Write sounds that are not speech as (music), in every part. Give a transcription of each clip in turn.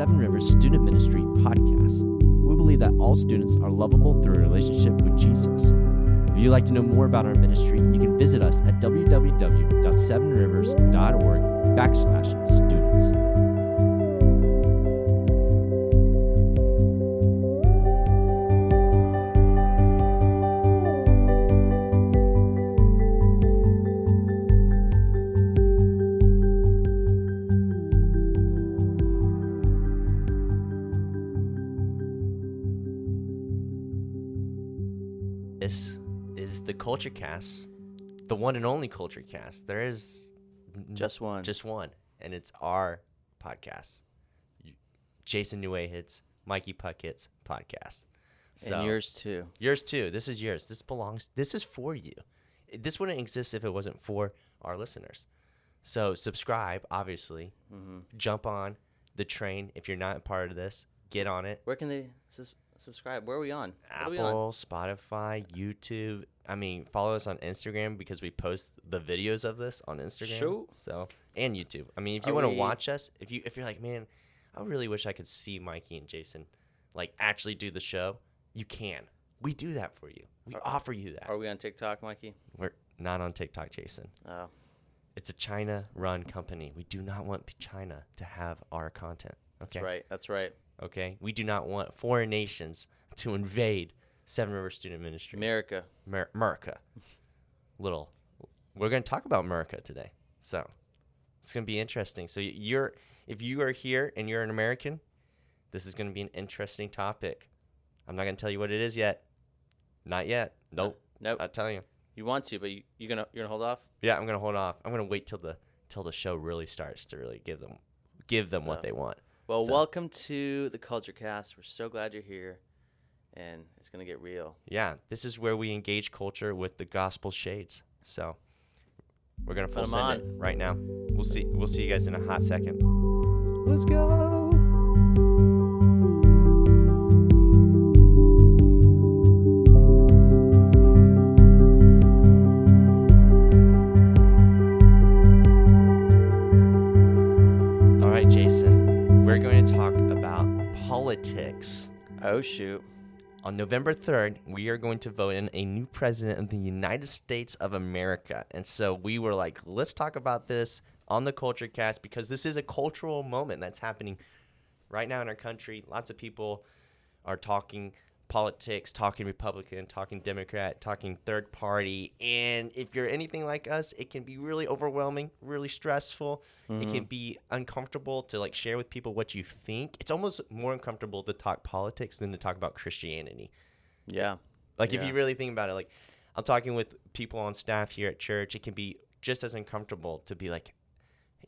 Seven Rivers Student Ministry podcast. We believe that all students are lovable through a relationship with Jesus. If you'd like to know more about our ministry, you can visit us at www.sevenrivers.org backslash students. Culture Cast, the one and only Culture Cast. There is Just one. just one, and it's our podcast. Jason Neway hits Mikey Puckett's podcast. So, and yours too. yours too. This is yours. This belongs. This is for you. This wouldn't exist if it wasn't for our listeners. So subscribe, obviously. hmm Jump on the train if you're not a part of this. Get on it. Where can they sus- subscribe? Where are we on? What are we on? Apple, Spotify, YouTube. I mean, follow us on Instagram because we post the videos of this on Instagram. Sure. So and YouTube. I mean, if you Are want to we- watch us, if you if you're like, man, I really wish I could see Mikey and Jason like actually do the show, you can. We do that for you. We offer you that. Are we on TikTok, Mikey? We're not on TikTok, Jason. Oh, It's a China-run company. We do not want China to have our content. that's right. That's right. Okay. We do not want foreign nations to invade Seven River Student Ministry. America. Mer- America. Little. We're going to talk about America today. So it's going to be interesting. So you're, if you are here and you're an American, this is going to be an interesting topic. I'm not going to tell you what it is yet. Not yet. Nope. Nope. Not telling you. You want to, but you, you gonna you're gonna hold off. Yeah, I'm going to hold off. I'm going to wait till the till the show really starts to really give them give them what they want. Well, So- welcome to the Culture Cast. We're so glad you're here, and it's gonna get real. Yeah, this is where we engage culture with the gospel shades. So we're gonna full Put 'em send it right now. We'll see. We'll see you guys in a hot second. Let's go. Politics. Oh shoot. On November 3rd, we are going to vote in a new president of the United States of America. And so we were like, let's talk about this on the Culture Cast because this is a cultural moment that's happening right now in our country. Lots of people are talking politics, talking Republican, talking Democrat, talking third party. And if you're anything like us, it can be really overwhelming, really stressful. It can mm-hmm. be uncomfortable to like share with people what you think. It's almost more uncomfortable to talk politics than to talk about Christianity. Yeah. Like if you really think about it, like I'm talking with people on staff here at church, it can be just as uncomfortable to be like,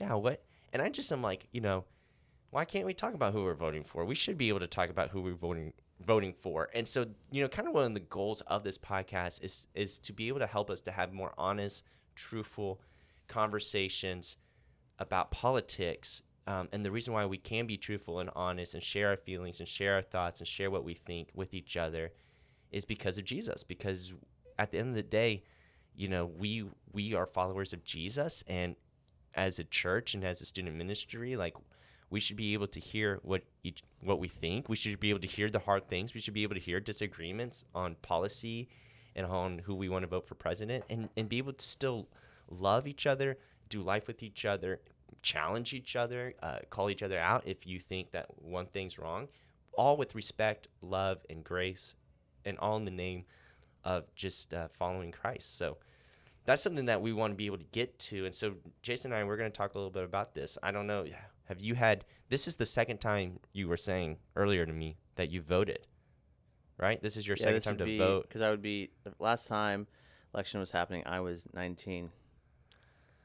yeah, what? And I just am like, you know, why can't we talk about who we're voting for? We should be able to talk about who we're voting voting for. And so, you know, kind of one of the goals of this podcast is is to be able to help us to have more honest, truthful conversations about politics. Um, and the reason why we can be truthful and honest and share our feelings and share our thoughts and share what we think with each other is because of Jesus. Because at the end of the day, you know, we we are followers of Jesus, and as a church and as a student ministry, like we should be able to hear what each what we think. We should be able to hear the hard things. We should be able to hear disagreements on policy and on who we want to vote for president, and and be able to still love each other, do life with each other, challenge each other, uh, call each other out if you think that one thing's wrong, all with respect, love, and grace, and all in the name of just uh, following Christ. So that's something that we want to be able to get to. And so Jason and I, we're going to talk a little bit about this. I don't know. Have you had, this is the second time you were saying earlier to me that you voted, right? This is your yeah, second time to be, vote. because I would be the last time election was happening. I was 19.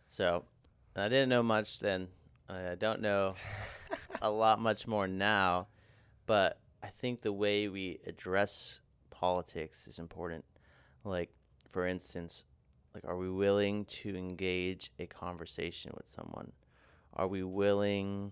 So I didn't know much then. I don't know (laughs) a lot much more now, but I think the way we address politics is important. Like, for instance, like, are we willing to engage a conversation with someone? Are we willing?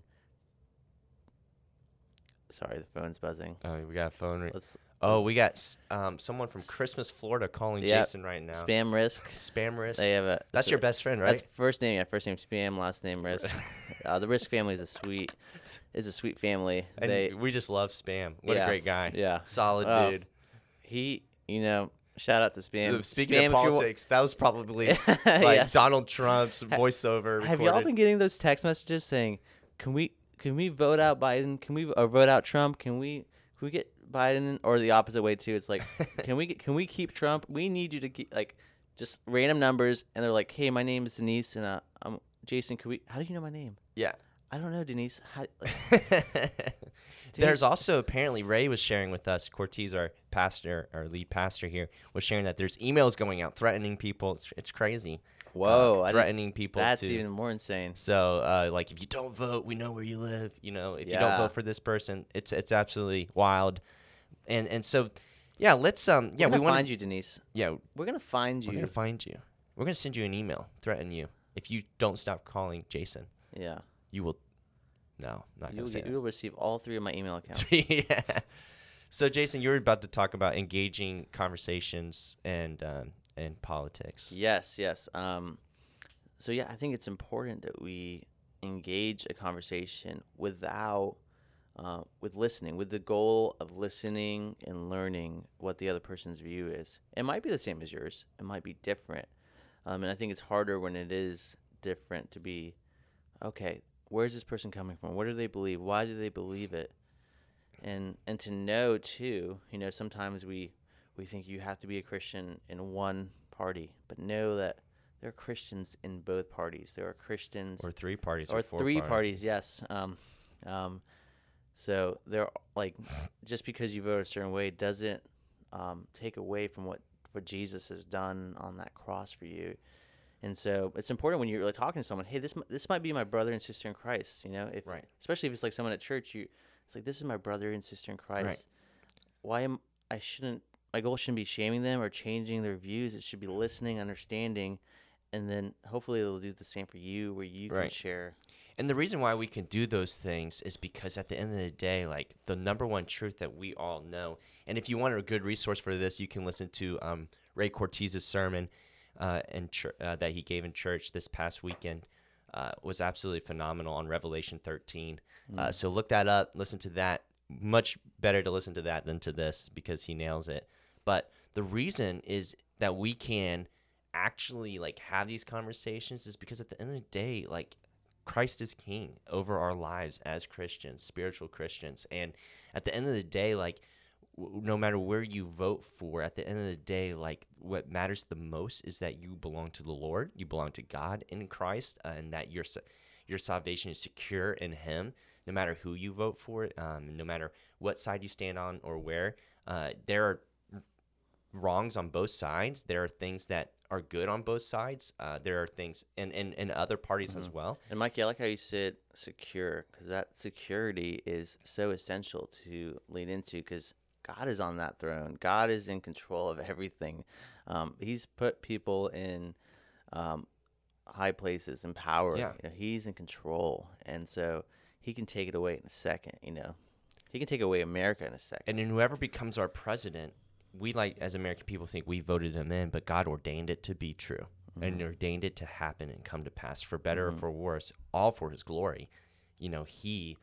Sorry, the phone's buzzing. Oh, we got a phone. Re- Let's oh, we got um, someone from Christmas, Florida, calling Yeah. Jason right now. spam risk. (laughs) Spam risk. They have a. That's your best friend, right? That's first name. Yeah, first name spam, last name risk. (laughs) uh, the risk family is a sweet, (laughs) is a sweet family. and they we just love Spam. What Yeah. a great guy. Yeah. Solid Oh, dude. he, you know, shout out to spam. Speaking Spam, of if you're wa- politics, that was probably (laughs) like Yes. Donald Trump's voiceover. Have y'all been getting those text messages saying, "Can we can we vote out Biden? Can we or vote out Trump? Can we can we get Biden?" Or the opposite way too. It's like, (laughs) "Can we can we keep Trump? We need you to keep like just random numbers." And they're like, "Hey, my name is Denise, and uh, I'm Jason. Can we? How do you know my name? Yeah. I don't know, Denise. How, like, (laughs) There's also apparently Ray was sharing with us. Cortez, our pastor, our lead pastor here, was sharing that there's emails going out threatening people. It's, it's crazy. Uh, Whoa, didn't- threatening people. that's to, even more insane. So, uh, like, if you don't vote, we know where you live. You know, if you don't vote for this person, it's it's absolutely wild. And and so, yeah, let's um yeah we gonna find you, Denise. yeah We're gonna find you. we're gonna find you. We're gonna send you an email, threaten you if you don't stop calling Jason. yeah, You will. No, not gonna you'll, say get, that. you'll receive all three of my email accounts. (laughs) yeah. So, Jason, you were about to talk about engaging conversations and um, and politics. Yes, yes. Um, so yeah, I think it's important that we engage a conversation without, uh, with listening, with the goal of listening and learning what the other person's view is. It might be the same as yours. It might be different, um, and I think it's harder when it is different to be, okay, where's this person coming from? What do they believe? Why do they believe it? And and to know too, you know, sometimes we we think you have to be a Christian in one party, but know that there are Christians in both parties. There are Christians Or three parties. or Or, three parties. parties. Yes. Um, um, so there, like, just because you vote a certain way doesn't um, take away from what what Jesus has done on that cross for you. And so it's important when you're like talking to someone, hey, this this might be my brother and sister in Christ. You know, if Right. especially if it's like someone at church, you it's like this is my brother and sister in Christ. Right. Why am I shouldn't my goal shouldn't be shaming them or changing their views. It should be listening, understanding, and then hopefully they'll do the same for you, where you can share. And the reason why we can do those things is because at the end of the day, like the number one truth that we all know, and if you want a good resource for this, you can listen to um, Ray Cortez's sermon uh, in chur- uh, that he gave in church this past weekend. Uh, was absolutely phenomenal on Revelation 13. Uh, so look that up, listen to that. Much better to listen to that than to this because he nails it. But the reason is that we can actually like have these conversations is because at the end of the day, like Christ is king over our lives as Christians, spiritual Christians. And at the end of the day, like, w- no matter where you vote for, at the end of the day, like, what matters the most is that you belong to the Lord, you belong to God in Christ, uh, and that your your salvation is secure in Him. No matter who you vote for, um, no matter what side you stand on or where, uh, there are wrongs on both sides. There are things that are good on both sides. Uh, there are things in, in, in other parties as well. And Mikey, I like how you said secure because that security is so essential to lean into because God is on that throne. God is in control of everything. Um, he's put people in um, high places and power. Yeah. You know, he's in control, and so he can take it away in a second. You know, he can take away America in a second. And then whoever becomes our president, we like as American people think we voted them in, but God ordained it to be true and ordained it to happen and come to pass for better or for worse, all for his glory. You know, he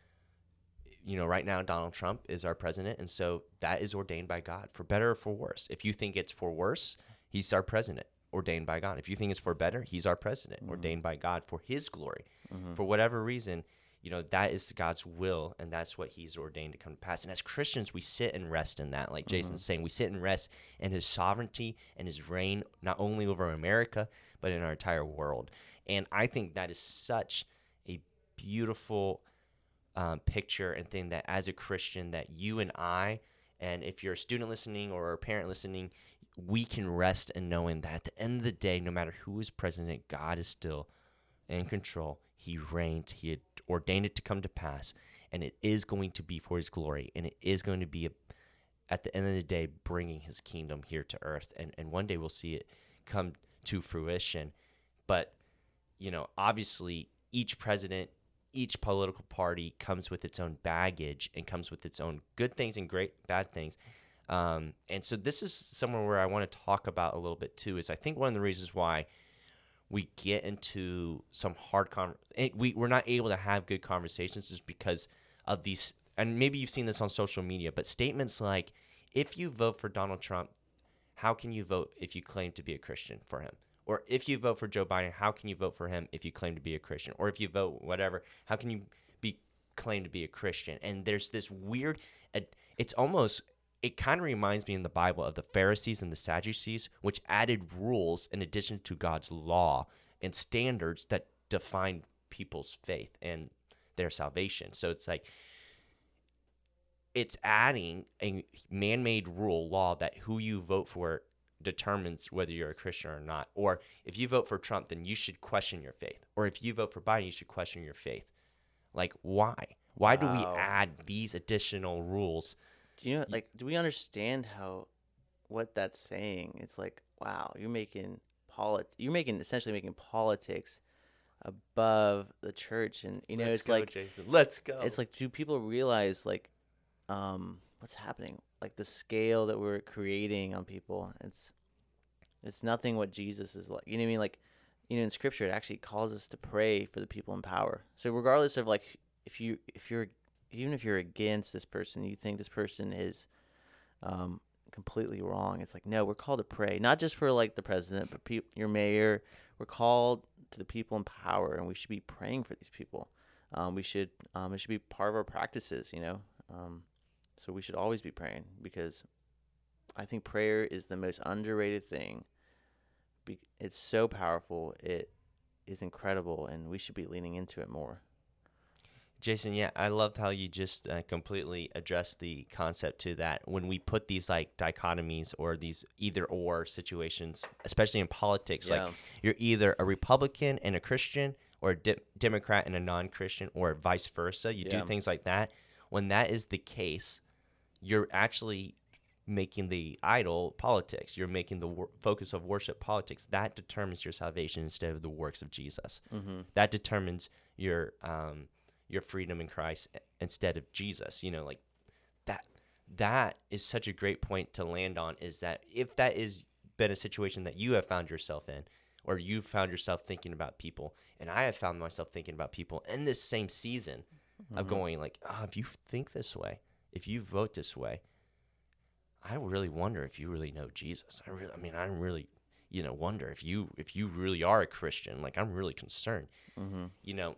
you know, right now Donald Trump is our president, and so that is ordained by God for better or for worse. If you think it's for worse, he's our president, ordained by God. If you think it's for better, he's our president, mm-hmm. ordained by God for his glory. Mm-hmm. For whatever reason, you know, that is God's will, and that's what he's ordained to come to pass. And as Christians, we sit and rest in that. Like Jason's mm-hmm. saying, we sit and rest in his sovereignty and his reign, not only over America, but in our entire world. And I think that is such a beautiful um, picture and thing that as a Christian that you and I, and if you're a student listening or a parent listening, we can rest in knowing that at the end of the day, no matter who is president, God is still in control. He reigns. He had ordained it to come to pass, and it is going to be for His glory, and it is going to be a, at the end of the day bringing His kingdom here to earth, and and one day we'll see it come to fruition. But you know, obviously, each president each political party comes with its own baggage and comes with its own good things and great bad things. Um, and so this is somewhere where I want to talk about a little bit too. Is I think one of the reasons why we get into some hard con we we're not able to have good conversations is because of these and maybe you've seen this on social media but statements like if you vote for Donald Trump how can you vote if you claim to be a Christian for him or if you vote for Joe Biden how can you vote for him if you claim to be a Christian or if you vote whatever how can you be claim to be a Christian and there's this weird it's almost it kind of reminds me in the Bible of the Pharisees and the Sadducees, which added rules in addition to God's law and standards that define people's faith and their salvation. So it's like it's adding a man-made rule law that who you vote for determines whether you're a Christian or not. Or if you vote for Trump, then you should question your faith. Or if you vote for Biden, you should question your faith. Like why? Why wow. do we add these additional rules? Do you know, like, do we understand how what that's saying? It's like, wow, you're making polit, you're making essentially making politics above the church, and you know, Let's it's go, like, Jason. Let's go. it's like, do people realize like, um, what's happening? Like the scale that we're creating on people. It's, it's nothing what Jesus is like. You know what I mean? Like, you know, in Scripture, it actually calls us to pray for the people in power. So regardless of like, if you if you're even if you're against this person, you think this person is um, completely wrong. It's like no, we're called to pray, not just for like the president, but pe- your mayor. We're called to the people in power, and we should be praying for these people. Um, we should um, it should be part of our practices, you know. Um, so we should always be praying because I think prayer is the most underrated thing. It's so powerful. It is incredible, and we should be leaning into it more. Jason, yeah, I loved how you just uh, completely addressed the concept to that. When we put these like dichotomies or these either or situations, especially in politics, yeah. like you're either a Republican and a Christian or a de- Democrat and a non Christian or vice versa. You yeah. do things like that. When that is the case, you're actually making the idol politics. You're making the wor- focus of worship politics. That determines your salvation instead of the works of Jesus. Mm-hmm. That determines your. Um, your freedom in Christ instead of Jesus. You know, like that that is such a great point to land on is that if that is been a situation that you have found yourself in or you've found yourself thinking about people and I have found myself thinking about people in this same season mm-hmm. of going like, oh, if you think this way, if you vote this way, I really wonder if you really know Jesus. I really I mean I really you know wonder if you if you really are a Christian. Like I'm really concerned. Mm-hmm. You know,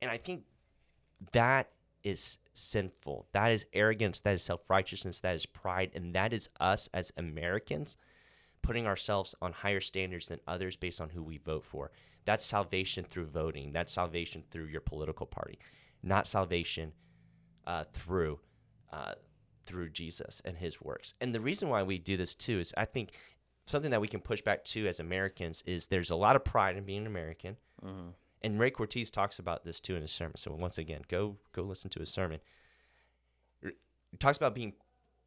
and I think that is sinful. That is arrogance. That is self righteousness. That is pride. And that is us as Americans putting ourselves on higher standards than others based on who we vote for. That's salvation through voting. That's salvation through your political party, not salvation uh, through. Uh, through Jesus and his works. And the reason why we do this too is I think something that we can push back to as Americans is there's a lot of pride in being an American. Mm-hmm. And Ray Cortez talks about this too in his sermon. So once again, go go listen to his sermon. He talks about being,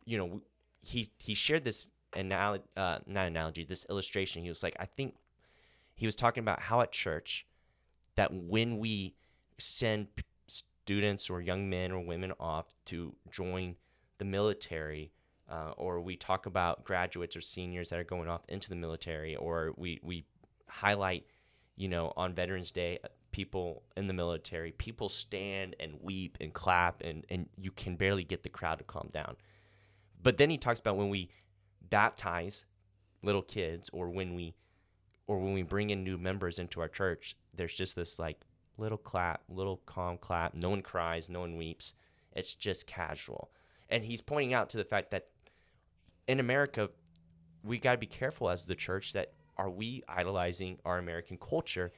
you know, he he shared this analogy, uh, not analogy, this illustration. He was like, I think he was talking about how at church that when we send students or young men or women off to join the military, uh, or we talk about graduates or seniors that are going off into the military, or we we highlight you know, on Veterans Day, uh, people in the military, people stand and weep and clap, and, and you can barely get the crowd to calm down. But then he talks about when we baptize little kids or when we or when we bring in new members into our church, there's just this like little clap, little calm clap. No one cries, no one weeps. It's just casual. And he's pointing out to the fact that in America, we got to be careful as the church that are we idolizing our American culture,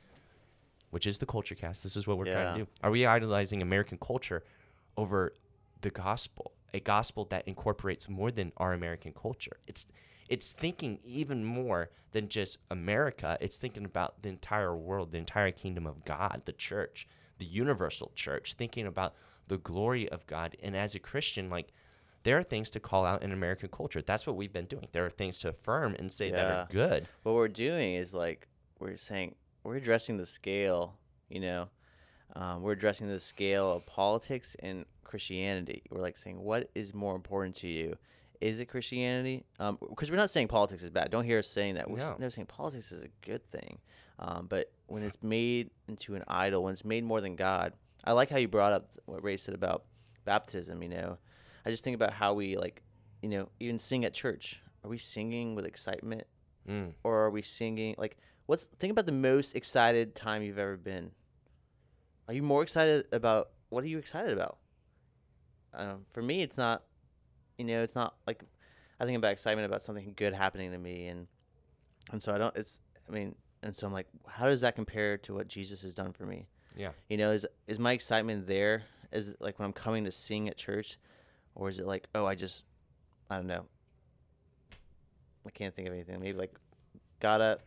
which is the culture cast? This is what we're yeah. trying to do. Are we idolizing American culture over the gospel? A gospel that incorporates more than our American culture. It's it's thinking even more than just America. It's thinking about the entire world, the entire kingdom of God, the church, the universal church, thinking about the glory of God. And as a Christian, like there are things to call out in American culture. That's what we've been doing. There are things to affirm and say yeah. that are good. What we're doing is like we're saying we're addressing the scale, you know, um, we're addressing the scale of politics and Christianity. We're like saying, what is more important to you? Is it Christianity? Because we're not saying politics is bad. Don't hear us saying that. We're No. no. saying politics is a good thing. Um, but when it's made into an idol, when it's made more than God, I like how you brought up what Ray said about baptism. You know, I just think about how we like, you know, even sing at church. Are we singing with excitement, Mm. or are we singing like? What's think about the most excited time you've ever been? Are you more excited about what are you excited about? Um, for me, it's not. You know, it's not like I think about excitement about something good happening to me, and and so I don't. It's I mean, and so I'm like, how does that compare to what Jesus has done for me? Yeah. You know, is is my excitement there? Is it like when I'm coming to sing at church, or is it like, oh, I just, I don't know. I can't think of anything. Maybe like, got a,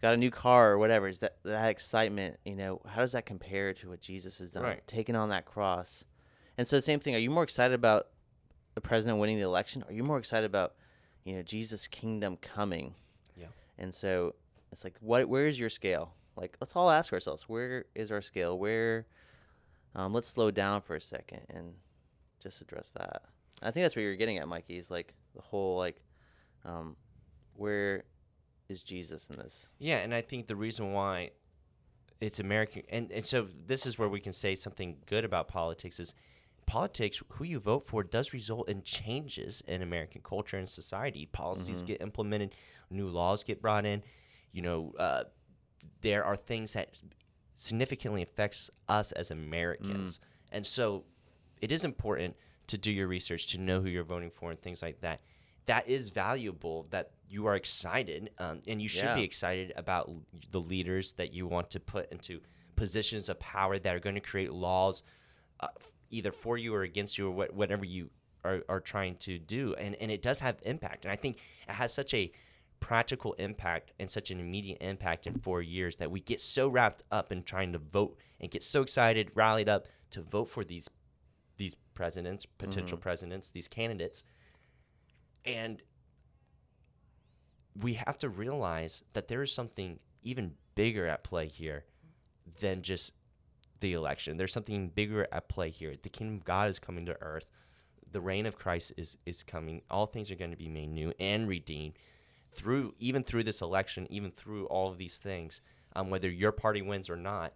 got a new car or whatever. Is that that excitement? You know, how does that compare to what Jesus has done, Right. taking on that cross? And so the same thing. Are you more excited about the president winning the election? Are you more excited about, you know, Jesus' kingdom coming? Yeah. And so it's like, what? Where is your scale? Like, let's all ask ourselves, where is our scale? Where? Um, let's slow down for a second and just address that. I think that's what you're getting at, Mikey. Is like the whole like, um, where is Jesus in this? Yeah, and I think the reason why it's American, and, and so this is where we can say something good about politics is politics, who you vote for, does result in changes in American culture and society. Policies get implemented, new laws get brought in. You know, uh, there are things that significantly affects us as Americans, and so it is important to do your research to know who you're voting for and things like that. That is valuable. That you are excited, um, and you should Yeah. be excited about l- the leaders that you want to put into positions of power that are going to create laws, uh, f- either for you or against you, or what, whatever you are, are trying to do. And and it does have impact, and I think it has such a practical impact and such an immediate impact in four years that we get so wrapped up in trying to vote and get so excited, rallied up to vote for these these presidents, potential mm-hmm. presidents, these candidates. And we have to realize that there is something even bigger at play here than just the election. There's something bigger at play here. The kingdom of God is coming to earth. The reign of Christ is is coming. All things are going to be made new and redeemed through even through this election, even through all of these things. Um, whether your party wins or not,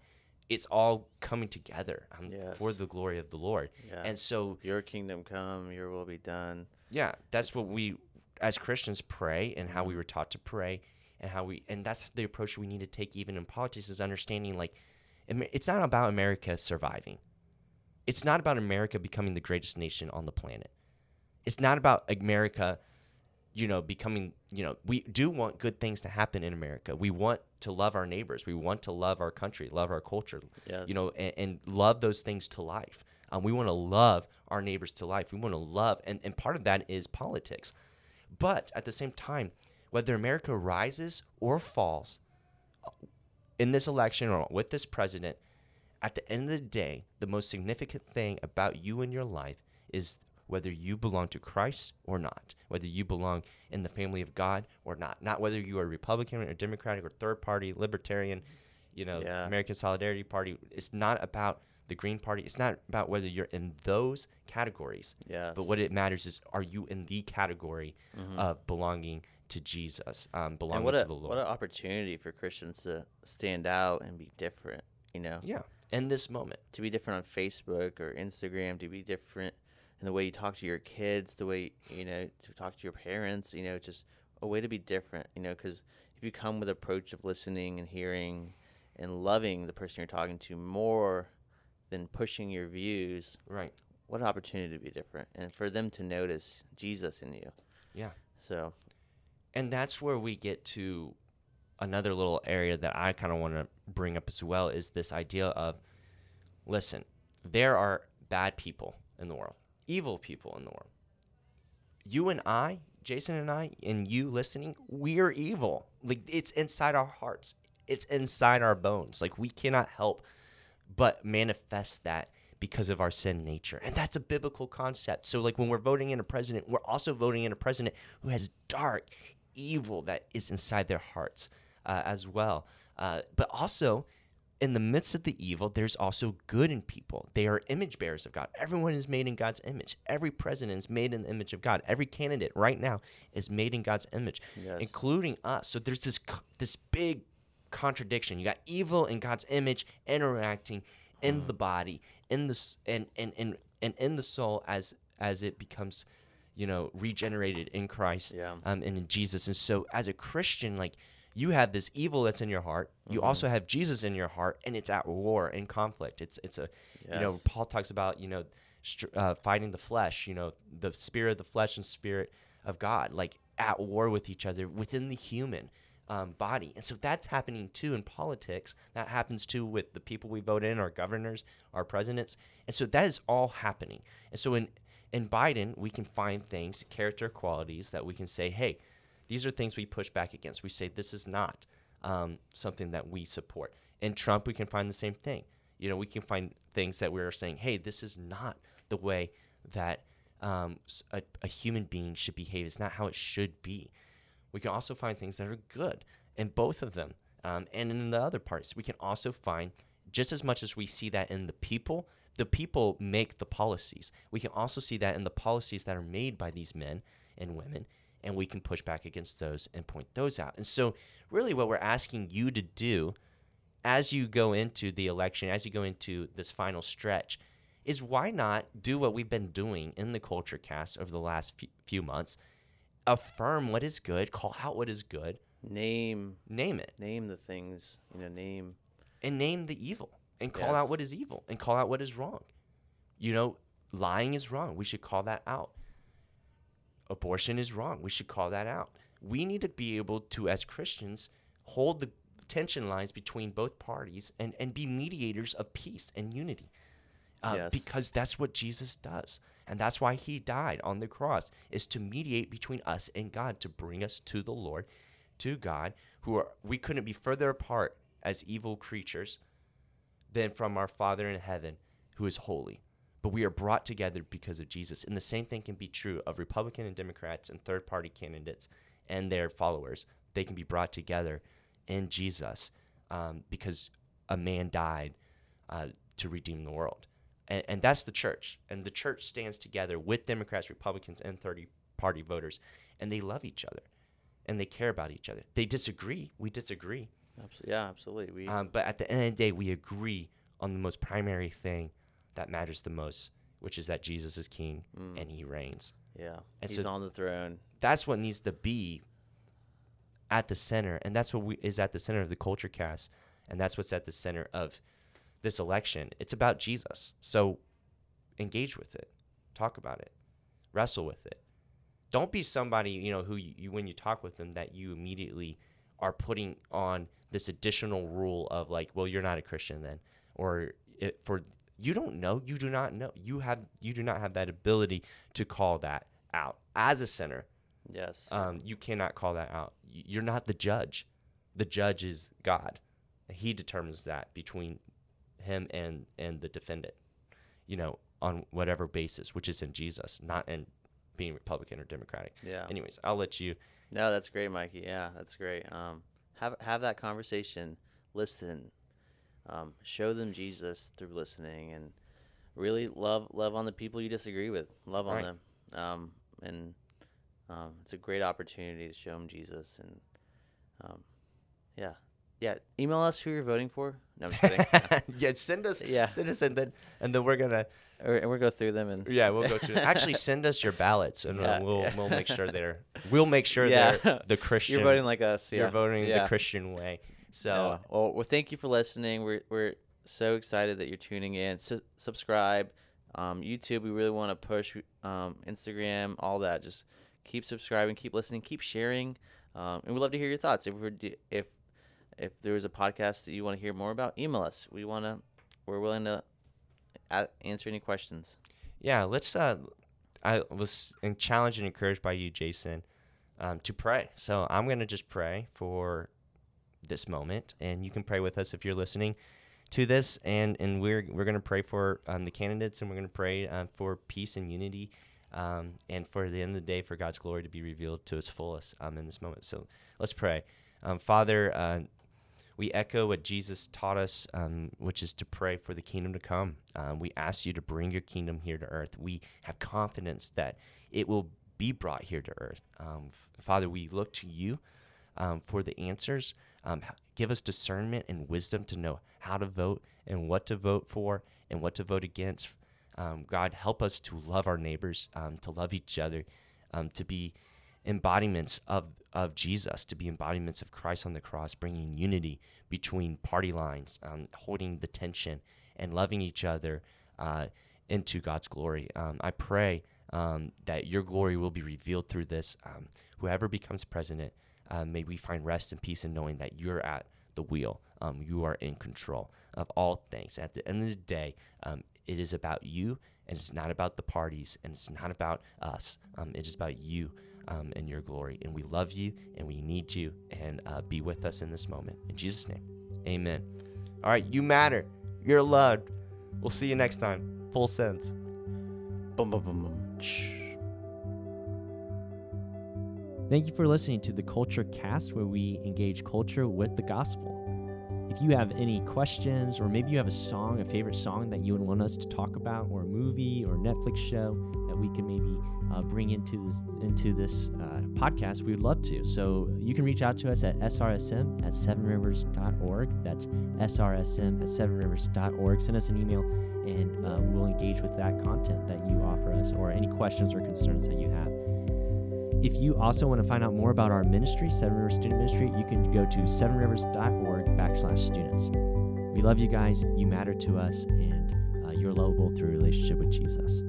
it's all coming together um, for the glory of the Lord. Yeah. And so Your kingdom come, your will be done. yeah, that's what we as Christians pray and how we were taught to pray and how we and that's the approach we need to take even in politics is understanding like it's not about America surviving. It's not about America becoming the greatest nation on the planet. It's not about America, you know, becoming, you know, we do want good things to happen in America. We want to love our neighbors. We want to love our country, love our culture, Yes. you know, and, and love those things to life. Um, we want to love our neighbors to life. We want to love, and, and part of that is politics. But at the same time, whether America rises or falls in this election or with this president, at the end of the day, the most significant thing about you and your life is whether you belong to Christ or not, whether you belong in the family of God or not, not whether you are Republican or Democratic or third party, libertarian, you know, Yeah. American Solidarity Party. It's not about the Green Party. It's not about whether you're in those categories. Yes. But what it matters is, are you in the category mm-hmm. of belonging to Jesus, um, belonging to a the Lord? what an opportunity for Christians to stand out and be different. You know, yeah, in this moment. to be different on Facebook or Instagram, to be different in the way you talk to your kids, the way you know to talk to your parents. You know, just a way to be different. You know, because if you come with approach of listening and hearing and loving the person you're talking to more than pushing your views, Right. what an opportunity to be different and for them to notice Jesus in you. Yeah. So And that's where we get to another little area that I kind of want to bring up as well is this idea of listen, there are bad people in the world, evil people in the world. You and I, Jason and I, and you listening, we're evil. Like it's inside our hearts, it's inside our bones. Like we cannot help but manifest that because of our sin nature. And that's a biblical concept. So, like, when we're voting in a president, we're also voting in a president who has dark evil that is inside their hearts uh, as well. Uh, but also, in the midst of the evil, there's also good in people. They are image bearers of God. Everyone is made in God's image. Every president is made in the image of God. Every candidate right now is made in God's image, Yes. including us. So there's this this big contradiction. You got evil in God's image interacting in the body, in the and and and and in the soul as as it becomes, you know, regenerated in Christ Yeah. um, and in Jesus. And so, as a Christian, like you have this evil that's in your heart. You also have Jesus in your heart, and it's at war and conflict. It's it's a, you know, Paul talks about you know, str- uh, fighting the flesh. You know, the spirit of the flesh and spirit of God, like at war with each other within the human. Um, body. And so that's happening too in politics. That happens too with the people we vote in, our governors, our presidents. And so that is all happening. And so in in Biden, we can find things, character qualities that we can say, hey, these are things we push back against. We say this is not um, something that we support. In Trump, we can find the same thing. You know, we can find things that we're saying, hey, this is not the way that um, a, a human being should behave. It's not how it should be. We can also find things that are good in both of them. Um, and in the other parts, we can also find just as much as we see that in the people, the people make the policies. We can also see that in the policies that are made by these men and women, and we can push back against those and point those out. And so, really, what we're asking you to do as you go into the election, as you go into this final stretch, is why not do what we've been doing in the culture cast over the last few, months? Affirm what is good, call out what is good, Name name it, name the things. You know, name. and name the evil, and call out what is evil, and call out what is wrong. You know, lying is wrong. We should call that out. Abortion is wrong. We should call that out. We need to be able to, as Christians, hold the tension lines between both parties and, and be mediators of peace and unity. Uh, Yes. Because that's what Jesus does. And that's why he died on the cross, is to mediate between us and God, to bring us to the Lord, to God, who are, we couldn't be further apart as evil creatures than from our Father in heaven, who is holy. But we are brought together because of Jesus. And the same thing can be true of Republican and Democrats and third party candidates and their followers. They can be brought together in Jesus um, because a man died uh, to redeem the world. And, and that's the church. And the church stands together with Democrats, Republicans, and 30 party voters. And they love each other and they care about each other. They disagree. We disagree. Abs- Yeah, absolutely. We Um, but at the end of the day, we agree on the most primary thing that matters the most, which is that Jesus is king Mm. and he reigns. yeah. and He's so- on the throne. That's what needs to be at the center, and that's what we, is at the center of the culture cast, and that's what's at the center of this election. It's about Jesus. So engage with it, talk about it, wrestle with it. Don't be somebody you know who you, you when you talk with them that you immediately are putting on this additional rule of like, well, you're not a Christian then, or it, for you don't know, you do not know, you have you do not have that ability to call that out as a sinner. Yes. Um, you cannot call that out. You're not the judge. The judge is God. He determines that between him and and the defendant. You know, on whatever basis, which is in Jesus, not in being Republican or Democratic. yeah. Anyways, I'll let you. No, that's great, Mikey. Yeah, that's great. Um, have have that conversation. Listen. Um, show them Jesus through listening, and really love love on the people you disagree with. Love on Right. them. Um, and um, it's a great opportunity to show them Jesus. And um, yeah, yeah. Email us who you're voting for. No, I'm kidding. (laughs) yeah, send us. (laughs) Yeah. send us, and then and then we're gonna. Or- and we'll go through them and Yeah, we'll go to. Actually, send us your ballots, and Yeah, we'll yeah. we'll make sure (laughs) they're. We'll make sure Yeah. they're the (laughs) Christian. You're voting like us. You're voting yeah. the Christian way. So. Yeah. well, well, thank you for listening. We're we're so excited that you're tuning in. Su- subscribe, um, YouTube. We really want to push um, Instagram, all that. Just keep subscribing, keep listening, keep sharing, um, and we'd love to hear your thoughts. If we're if if there is a podcast that you want to hear more about, email us. We want to. We're willing to a- answer any questions. yeah let's uh i was challenged and encouraged by you jason um, to pray. So i'm gonna just pray for this moment and you can pray with us if you're listening to this and and we're we're gonna pray for um, the candidates and we're gonna pray um, for peace and unity um, and for the end of the day for god's glory to be revealed to its fullest um, in this moment. So let's pray. Um, father uh, we echo what Jesus taught us, um, which is to pray for the kingdom to come. Um, we ask you to bring your kingdom here to earth. We have confidence that it will be brought here to earth. Um, Father, we look to you um, for the answers. Um, give us discernment and wisdom to know how to vote and what to vote for and what to vote against. Um, God, help us to love our neighbors, to love each other, to be embodiments of, of Jesus, to be embodiments of Christ on the cross, bringing unity between party lines, um, holding the tension, and loving each other uh, into God's glory. Um, I pray um, that your glory will be revealed through this. Um, whoever becomes president, uh, may we find rest and peace in knowing that you're at the wheel. Um, you are in control of all things. At the end of the day, um, it is about you, and it's not about the parties, and it's not about us. Um, it is about you um, and your glory. And we love you, and we need you, and uh, be with us in this moment. In Jesus' name, amen. All right, you matter. You're loved. We'll see you next time. Full sense. Boom, boom, boom, boom. Thank you for listening to the Culture Cast, where we engage culture with the gospel. If you have any questions, or maybe you have a song, a favorite song that you would want us to talk about, or a movie or a Netflix show that we can maybe uh, bring into this, into this uh, podcast, we would love to. So you can reach out to us at srsm at sevenrivers.org. That's srsm at sevenrivers.org. Send us an email, and uh, we'll engage with that content that you offer us, or any questions or concerns that you have. If you also want to find out more about our ministry, Seven Rivers Student Ministry, you can go to sevenrivers.org backslash students. We love you guys. You matter to us, and uh, you're lovable through relationship with Jesus.